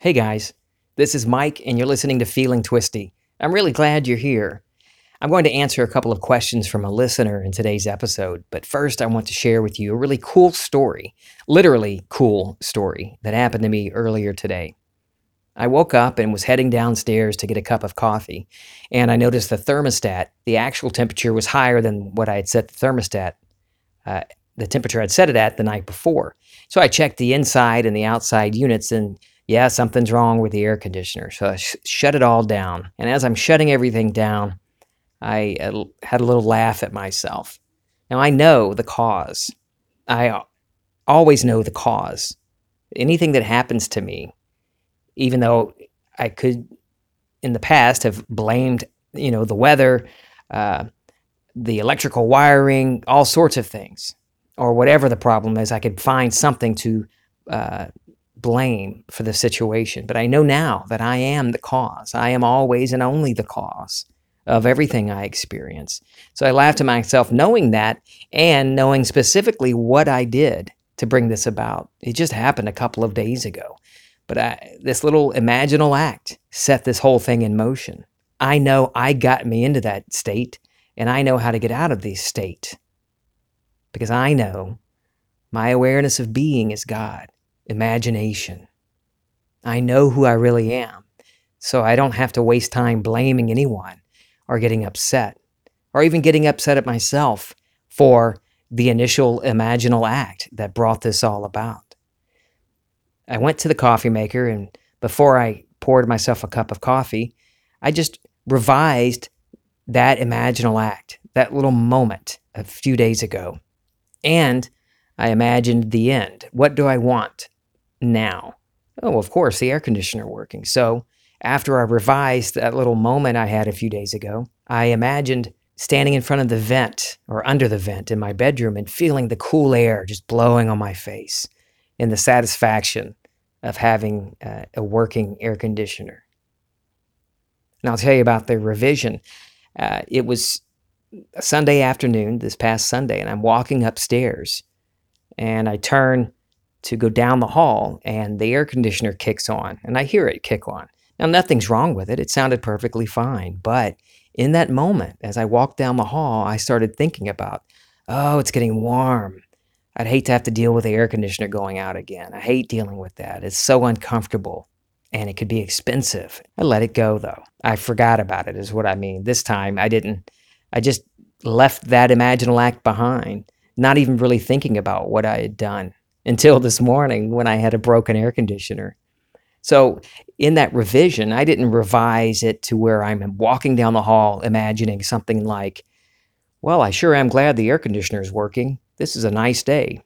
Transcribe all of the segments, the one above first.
Hey guys, this is Mike, and you're listening to Feeling Twisty. I'm really glad you're here. I'm going to answer a couple of questions from a listener in today's episode, but first I want to share with you a really cool story, literally cool story, that happened to me earlier today. I woke up and was heading downstairs to get a cup of coffee, and I noticed the thermostat, the actual temperature was higher than what I had set the thermostat, uh, the temperature I'd set it at the night before. So I checked the inside and the outside units, and yeah, something's wrong with the air conditioner. So I sh- shut it all down. And as I'm shutting everything down, I uh, had a little laugh at myself. Now I know the cause. I always know the cause. Anything that happens to me, even though I could in the past have blamed, you know, the weather, uh, the electrical wiring, all sorts of things, or whatever the problem is, I could find something to uh, blame for the situation, but I know now that I am the cause. I am always and only the cause of everything I experience. So I laugh to myself knowing that and knowing specifically what I did to bring this about. It just happened a couple of days ago. But I, this little imaginal act set this whole thing in motion. I know I got me into that state, and I know how to get out of this state. Because I know my awareness of being is God imagination. I know who I really am, so I don't have to waste time blaming anyone or getting upset, or even getting upset at myself for the initial imaginal act that brought this all about. I went to the coffee maker, and before I poured myself a cup of coffee, I just revised that imaginal act, that little moment a few days ago. And I imagined the end. What do I want? Now? Oh, of course, the air conditioner working. So after I revised that little moment I had a few days ago, I imagined standing in front of the vent or under the vent in my bedroom and feeling the cool air just blowing on my face and the satisfaction of having uh, a working air conditioner. And I'll tell you about the revision. Uh, it was a Sunday afternoon, this past Sunday, and I'm walking upstairs and I turn to go down the hall and the air conditioner kicks on and I hear it kick on. Now, nothing's wrong with it. It sounded perfectly fine. But in that moment, as I walked down the hall, I started thinking about, oh, it's getting warm. I'd hate to have to deal with the air conditioner going out again. I hate dealing with that. It's so uncomfortable and it could be expensive. I let it go though. I forgot about it, is what I mean. This time I didn't, I just left that imaginal act behind, not even really thinking about what I had done until this morning when I had a broken air conditioner. So, in that revision, I didn't revise it to where I'm walking down the hall imagining something like, well, I sure am glad the air conditioner is working. This is a nice day.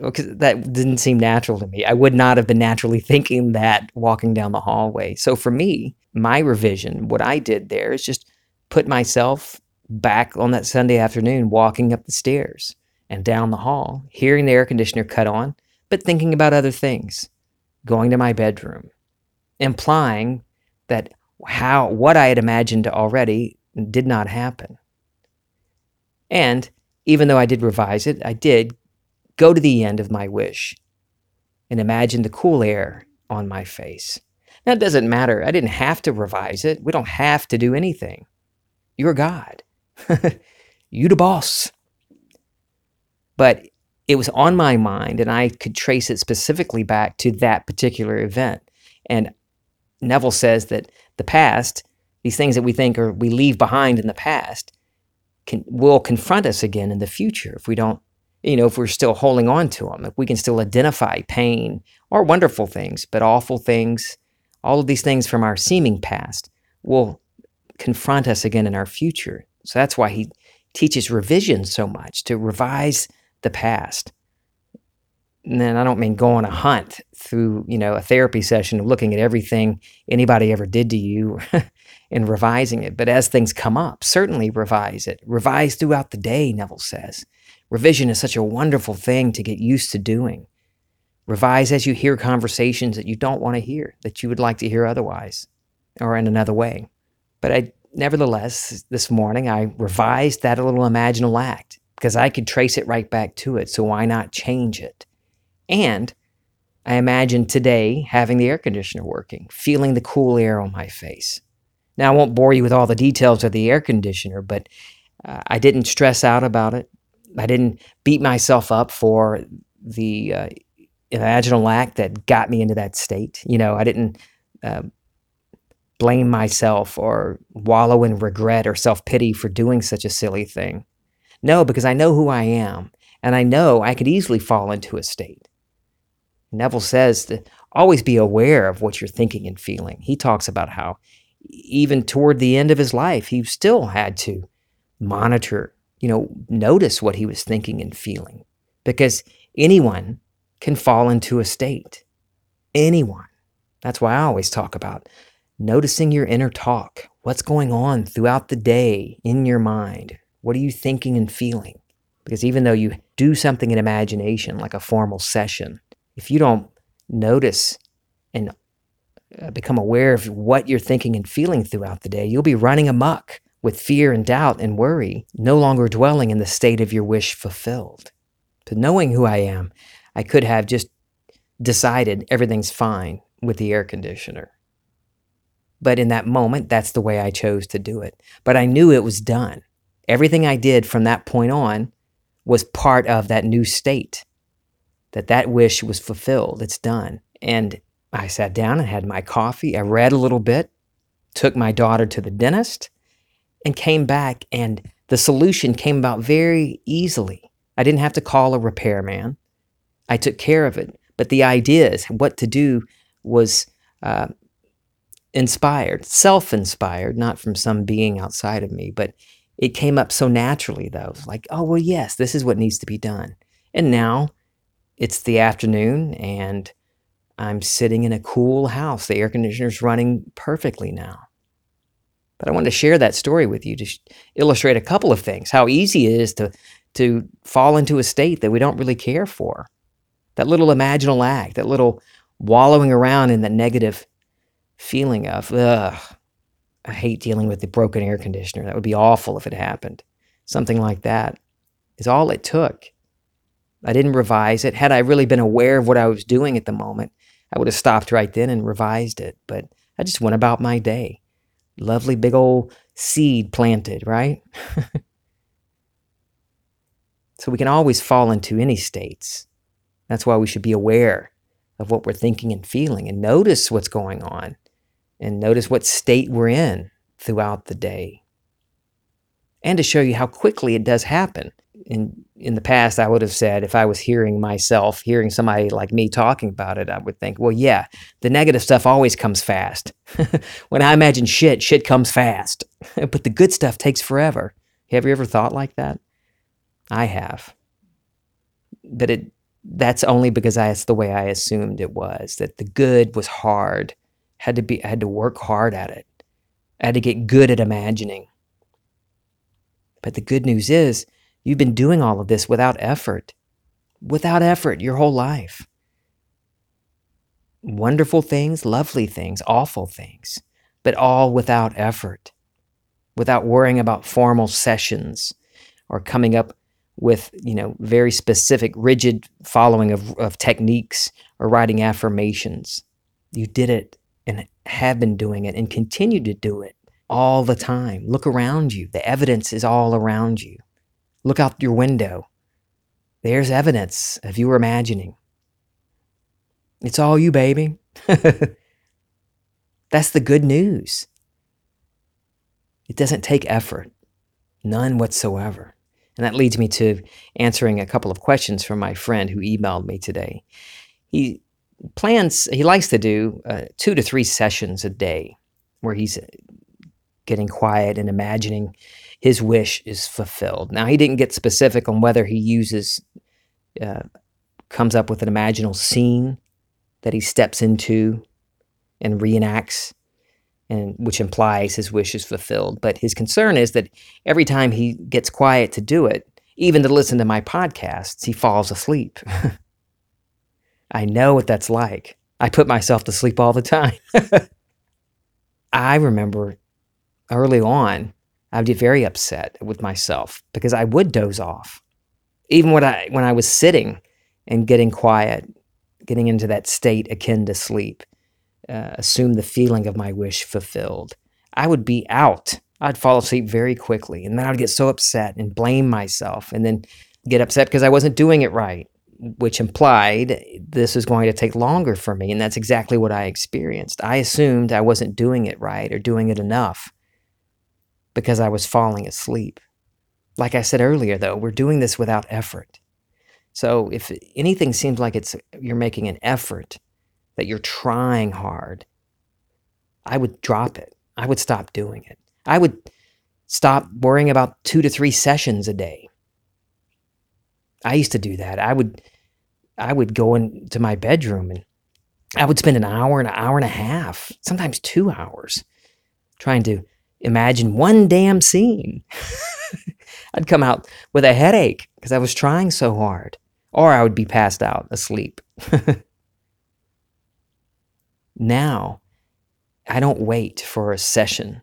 Oh, because that didn't seem natural to me. I would not have been naturally thinking that walking down the hallway. So, for me, my revision, what I did there is just put myself back on that Sunday afternoon walking up the stairs and down the hall, hearing the air conditioner cut on, but thinking about other things, going to my bedroom, implying that how what I had imagined already did not happen. And even though I did revise it, I did go to the end of my wish and imagine the cool air on my face. Now, it doesn't matter. I didn't have to revise it. We don't have to do anything. You're God. you the boss. But it was on my mind, and I could trace it specifically back to that particular event. And Neville says that the past, these things that we think or we leave behind in the past, can will confront us again in the future if we don't, you know, if we're still holding on to them. If we can still identify pain or wonderful things, but awful things, all of these things from our seeming past will confront us again in our future. So that's why he teaches revision so much to revise the past. And then I don't mean go on a hunt through, you know, a therapy session of looking at everything anybody ever did to you and revising it. But as things come up, certainly revise it. Revise throughout the day, Neville says. Revision is such a wonderful thing to get used to doing. Revise as you hear conversations that you don't want to hear, that you would like to hear otherwise or in another way. But I, nevertheless, this morning I revised that little imaginal act because I could trace it right back to it. So why not change it? And I imagine today having the air conditioner working, feeling the cool air on my face. Now, I won't bore you with all the details of the air conditioner, but uh, I didn't stress out about it. I didn't beat myself up for the uh, imaginal act that got me into that state. You know, I didn't uh, blame myself or wallow in regret or self pity for doing such a silly thing. No, because I know who I am, and I know I could easily fall into a state. Neville says to always be aware of what you're thinking and feeling. He talks about how even toward the end of his life, he still had to monitor, you know, notice what he was thinking and feeling because anyone can fall into a state. Anyone. That's why I always talk about noticing your inner talk. What's going on throughout the day in your mind? What are you thinking and feeling? Because even though you do something in imagination, like a formal session, if you don't notice and uh, become aware of what you're thinking and feeling throughout the day, you'll be running amuck with fear and doubt and worry, no longer dwelling in the state of your wish fulfilled. But knowing who I am, I could have just decided everything's fine with the air conditioner. But in that moment, that's the way I chose to do it. But I knew it was done. Everything I did from that point on was part of that new state that that wish was fulfilled. It's done. And I sat down and had my coffee. I read a little bit, took my daughter to the dentist, and came back. And the solution came about very easily. I didn't have to call a repairman. I took care of it. But the ideas, what to do, was uh, inspired, self inspired, not from some being outside of me. But it came up so naturally, though. Like, oh, well, yes, this is what needs to be done. And now it's the afternoon and I'm sitting in a cool house. The air conditioner's running perfectly now. But I wanted to share that story with you to illustrate a couple of things how easy it is to, to fall into a state that we don't really care for. That little imaginal act, that little wallowing around in the negative feeling of, ugh, I hate dealing with the broken air conditioner. That would be awful if it happened. Something like that is all it took. I didn't revise it. Had I really been aware of what I was doing at the moment, I would have stopped right then and revised it. But I just went about my day. Lovely big old seed planted, right? so we can always fall into any states. That's why we should be aware of what we're thinking and feeling and notice what's going on and notice what state we're in throughout the day. And to show you how quickly it does happen in in the past I would have said if I was hearing myself, hearing somebody like me talking about it, I would think, well, yeah, the negative stuff always comes fast. when I imagine shit, shit comes fast. but the good stuff takes forever. Have you ever thought like that? I have. But it that's only because I, that's the way I assumed it was, that the good was hard. Had to be I had to work hard at it. I had to get good at imagining. But the good news is You've been doing all of this without effort, without effort your whole life. Wonderful things, lovely things, awful things, but all without effort, without worrying about formal sessions or coming up with you know very specific rigid following of, of techniques or writing affirmations you did it and have been doing it and continue to do it all the time look around you the evidence is all around you Look out your window. There's evidence of you imagining. It's all you, baby. That's the good news. It doesn't take effort, none whatsoever. And that leads me to answering a couple of questions from my friend who emailed me today. He plans, he likes to do uh, two to three sessions a day where he's getting quiet and imagining his wish is fulfilled. Now, he didn't get specific on whether he uses, uh, comes up with an imaginal scene that he steps into and reenacts, and which implies his wish is fulfilled. But his concern is that every time he gets quiet to do it, even to listen to my podcasts, he falls asleep. I know what that's like. I put myself to sleep all the time. I remember early on I would get very upset with myself because I would doze off. Even when I when I was sitting and getting quiet getting into that state akin to sleep, uh, assume the feeling of my wish fulfilled, I would be out. I'd fall asleep very quickly. And then I'd get so upset and blame myself and then get upset because I wasn't doing it right, which implied this is going to take longer for me. And that's exactly what I experienced. I assumed I wasn't doing it right or doing it enough because I was falling asleep. Like I said earlier, though, we're doing this without effort. So if anything seems like it's you're making an effort, that you're trying hard, I would drop it. I would stop doing it. I would stop worrying about two to three sessions a day. I used to do that. I would I would go into my bedroom and I would spend an hour, and an hour and a half, sometimes two hours, trying to imagine one damn scene. I'd come out with a headache because I was trying so hard, or I would be passed out asleep. now, I don't wait for a session.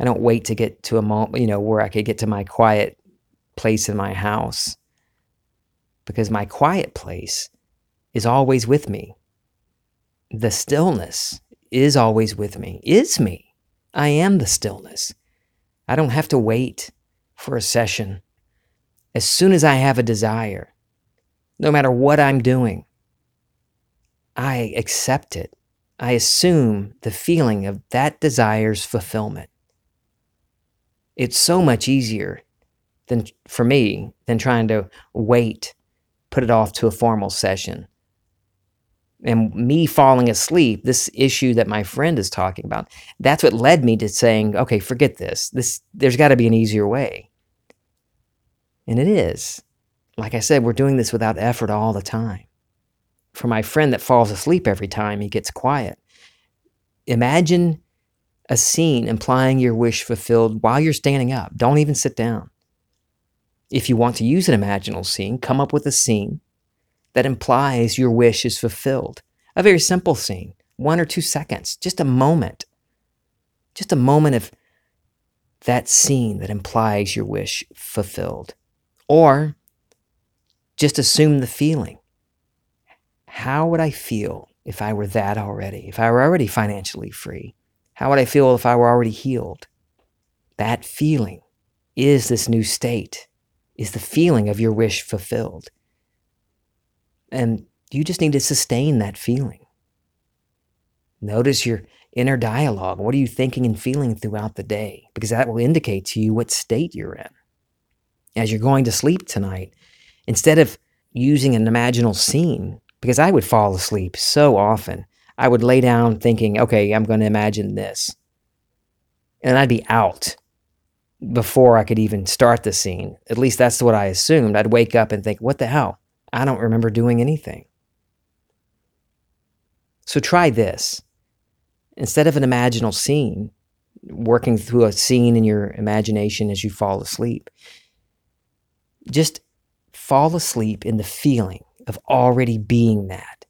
I don't wait to get to a moment, you know, where I could get to my quiet place in my house because my quiet place is always with me. The stillness is always with me, is me. I am the stillness. I don't have to wait for a session. As soon as I have a desire, no matter what I'm doing, I accept it. I assume the feeling of that desire's fulfillment. It's so much easier than for me than trying to wait, put it off to a formal session. And me falling asleep, this issue that my friend is talking about, that's what led me to saying, okay, forget this. This there's got to be an easier way. And it is. Like I said, we're doing this without effort all the time. For my friend that falls asleep every time he gets quiet, imagine a scene implying your wish fulfilled while you're standing up. Don't even sit down. If you want to use an imaginal scene, come up with a scene that implies your wish is fulfilled. A very simple scene, one or two seconds, just a moment. Just a moment of that scene that implies your wish fulfilled. Or just assume the feeling. How would I feel if I were that already? If I were already financially free? How would I feel if I were already healed? That feeling is this new state, is the feeling of your wish fulfilled. And you just need to sustain that feeling. Notice your inner dialogue. What are you thinking and feeling throughout the day? Because that will indicate to you what state you're in as you're going to sleep tonight, instead of using an imaginal scene, because I would fall asleep so often, I would lay down thinking, okay, I'm going to imagine this. And I'd be out before I could even start the scene. At least that's what I assumed. I'd wake up and think, what the hell? I don't remember doing anything. So try this. Instead of an imaginal scene, working through a scene in your imagination as you fall asleep, just fall asleep in the feeling of already being that.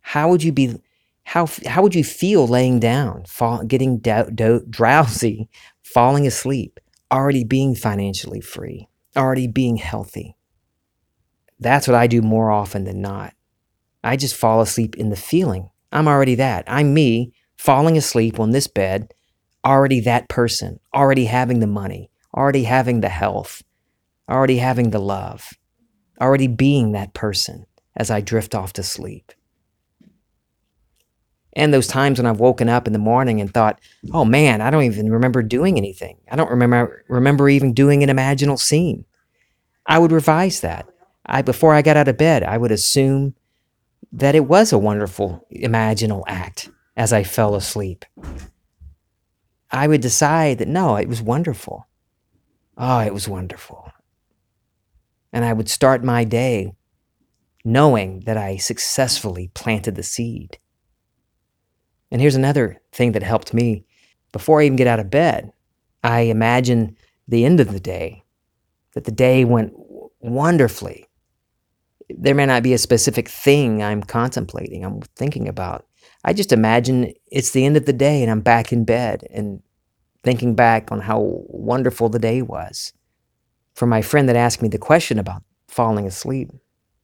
How would you be? How how would you feel laying down, fall, getting do, do, drowsy, falling asleep, already being financially free, already being healthy? That's what I do more often than not. I just fall asleep in the feeling. I'm already that. I'm me falling asleep on this bed, already that person, already having the money, already having the health, already having the love, already being that person as I drift off to sleep. And those times when I've woken up in the morning and thought, oh man, I don't even remember doing anything. I don't remember remember even doing an imaginal scene. I would revise that. I before I got out of bed, I would assume that it was a wonderful imaginal act as I fell asleep. I would decide that no, it was wonderful. Oh, it was wonderful. And I would start my day knowing that I successfully planted the seed. And here's another thing that helped me. Before I even get out of bed, I imagine the end of the day, that the day went wonderfully. There may not be a specific thing I'm contemplating, I'm thinking about. I just imagine it's the end of the day and I'm back in bed and thinking back on how wonderful the day was for my friend that asked me the question about falling asleep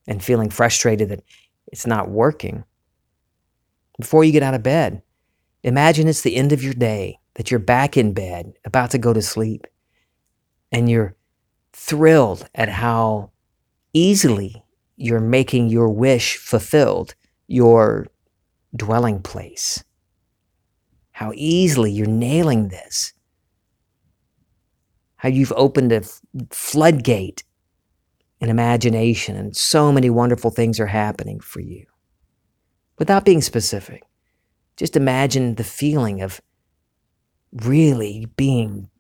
and feeling frustrated that it's not working. Before you get out of bed, imagine it's the end of your day, that you're back in bed, about to go to sleep, and you're thrilled at how easily you're making your wish fulfilled, your dwelling place. How easily you're nailing this. How you've opened a floodgate in imagination, and so many wonderful things are happening for you. Without being specific, just imagine the feeling of really being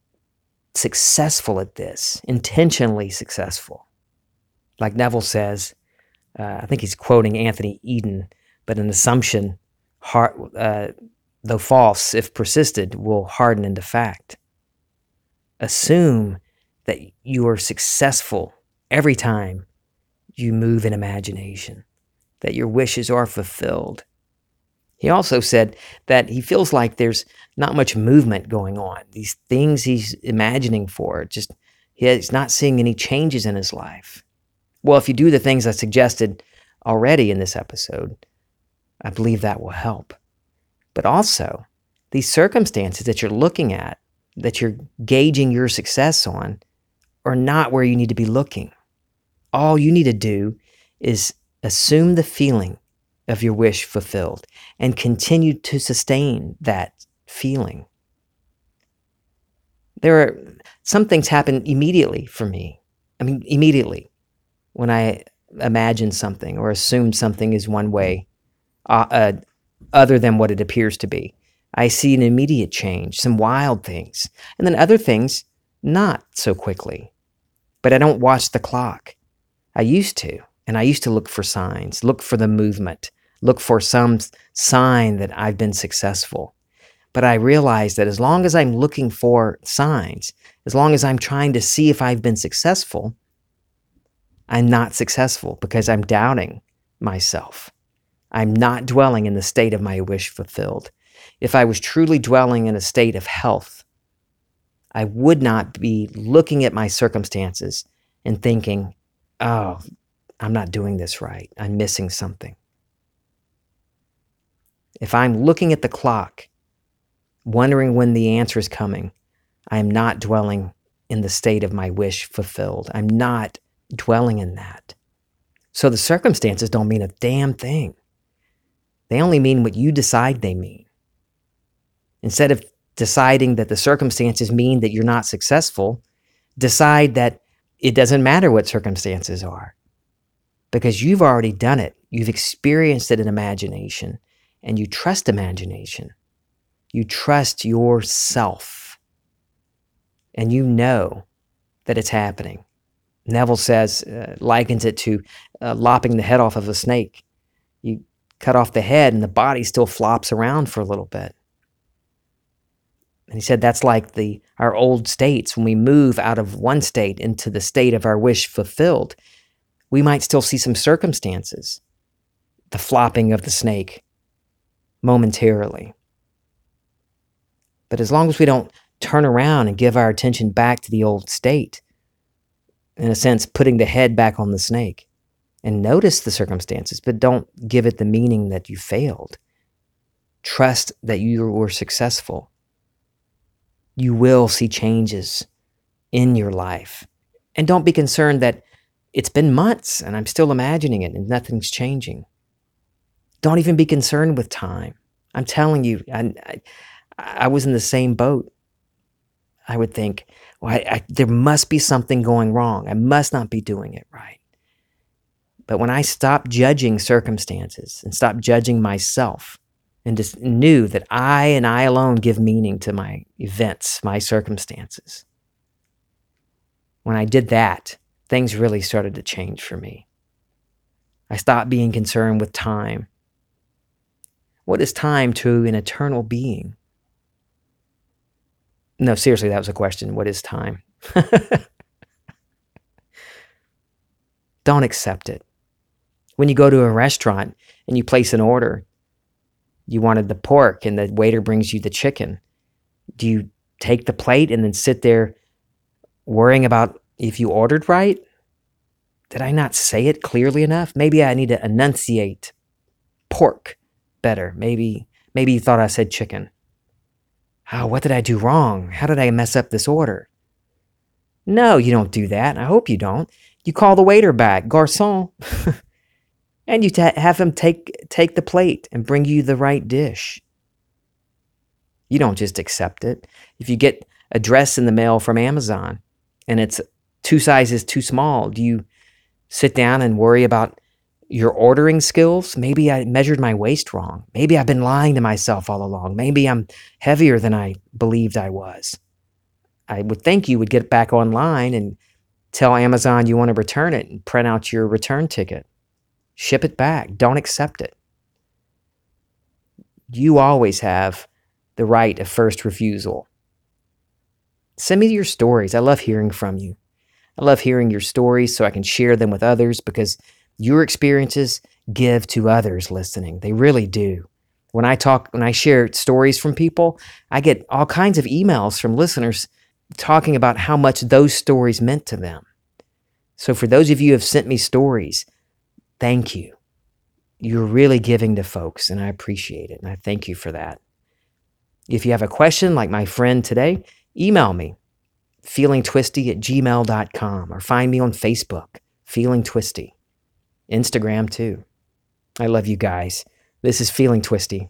successful at this, intentionally successful. Like Neville says, uh, I think he's quoting Anthony Eden, but an assumption, hard, uh, though false, if persisted, will harden into fact. Assume that you are successful every time you move in imagination, that your wishes are fulfilled. He also said that he feels like there's not much movement going on. These things he's imagining for, just he's not seeing any changes in his life. Well, if you do the things I suggested already in this episode, I believe that will help. But also, these circumstances that you're looking at, that you're gauging your success on, are not where you need to be looking. All you need to do is assume the feeling of your wish fulfilled and continue to sustain that feeling. There are some things happen immediately for me. I mean, immediately when I imagine something or assume something is one way uh, uh, other than what it appears to be. I see an immediate change, some wild things, and then other things not so quickly. But I don't watch the clock. I used to, and I used to look for signs, look for the movement, look for some sign that I've been successful. But I realized that as long as I'm looking for signs, as long as I'm trying to see if I've been successful, I'm not successful because I'm doubting myself. I'm not dwelling in the state of my wish fulfilled. If I was truly dwelling in a state of health, I would not be looking at my circumstances and thinking, oh, I'm not doing this right. I'm missing something. If I'm looking at the clock, wondering when the answer is coming, I am not dwelling in the state of my wish fulfilled. I'm not dwelling in that. So the circumstances don't mean a damn thing. They only mean what you decide they mean. Instead of deciding that the circumstances mean that you're not successful, decide that it doesn't matter what circumstances are because you've already done it. You've experienced it in imagination and you trust imagination. You trust yourself and you know that it's happening. Neville says, uh, likens it to uh, lopping the head off of a snake. You cut off the head and the body still flops around for a little bit. And he said that's like the our old states when we move out of one state into the state of our wish fulfilled. We might still see some circumstances, the flopping of the snake momentarily. But as long as we don't turn around and give our attention back to the old state, in a sense, putting the head back on the snake, and notice the circumstances, but don't give it the meaning that you failed. Trust that you were successful you will see changes in your life. And don't be concerned that it's been months and I'm still imagining it and nothing's changing. Don't even be concerned with time. I'm telling you, I, I, I was in the same boat. I would think, well, I, I, there must be something going wrong. I must not be doing it right. But when I stopped judging circumstances and stopped judging myself, and just knew that I and I alone give meaning to my events, my circumstances. When I did that, things really started to change for me. I stopped being concerned with time. What is time to an eternal being? No, seriously, that was a question. What is time? Don't accept it. When you go to a restaurant and you place an order, you wanted the pork and the waiter brings you the chicken. Do you take the plate and then sit there worrying about if you ordered right? Did I not say it clearly enough? Maybe I need to enunciate pork better. Maybe maybe you thought I said chicken. Oh, what did I do wrong? How did I mess up this order? No, you don't do that. I hope you don't. You call the waiter back, garçon, and you t- have him take take the plate and bring you the right dish. You don't just accept it. If you get a dress in the mail from Amazon and it's two sizes too small, do you sit down and worry about your ordering skills? Maybe I measured my waist wrong. Maybe I've been lying to myself all along. Maybe I'm heavier than I believed I was. I would think you would get back online and tell Amazon you want to return it and print out your return ticket. Ship it back. Don't accept it. You always have the right of first refusal. Send me your stories. I love hearing from you. I love hearing your stories so I can share them with others because your experiences give to others listening. They really do. When I talk, when I share stories from people, I get all kinds of emails from listeners talking about how much those stories meant to them. So, for those of you who have sent me stories, thank you. You're really giving to folks, and I appreciate it. And I thank you for that. If you have a question like my friend today, email me, feelingtwisty at gmail.com, or find me on Facebook, Feeling Twisty, Instagram too. I love you guys. This is Feeling Twisty.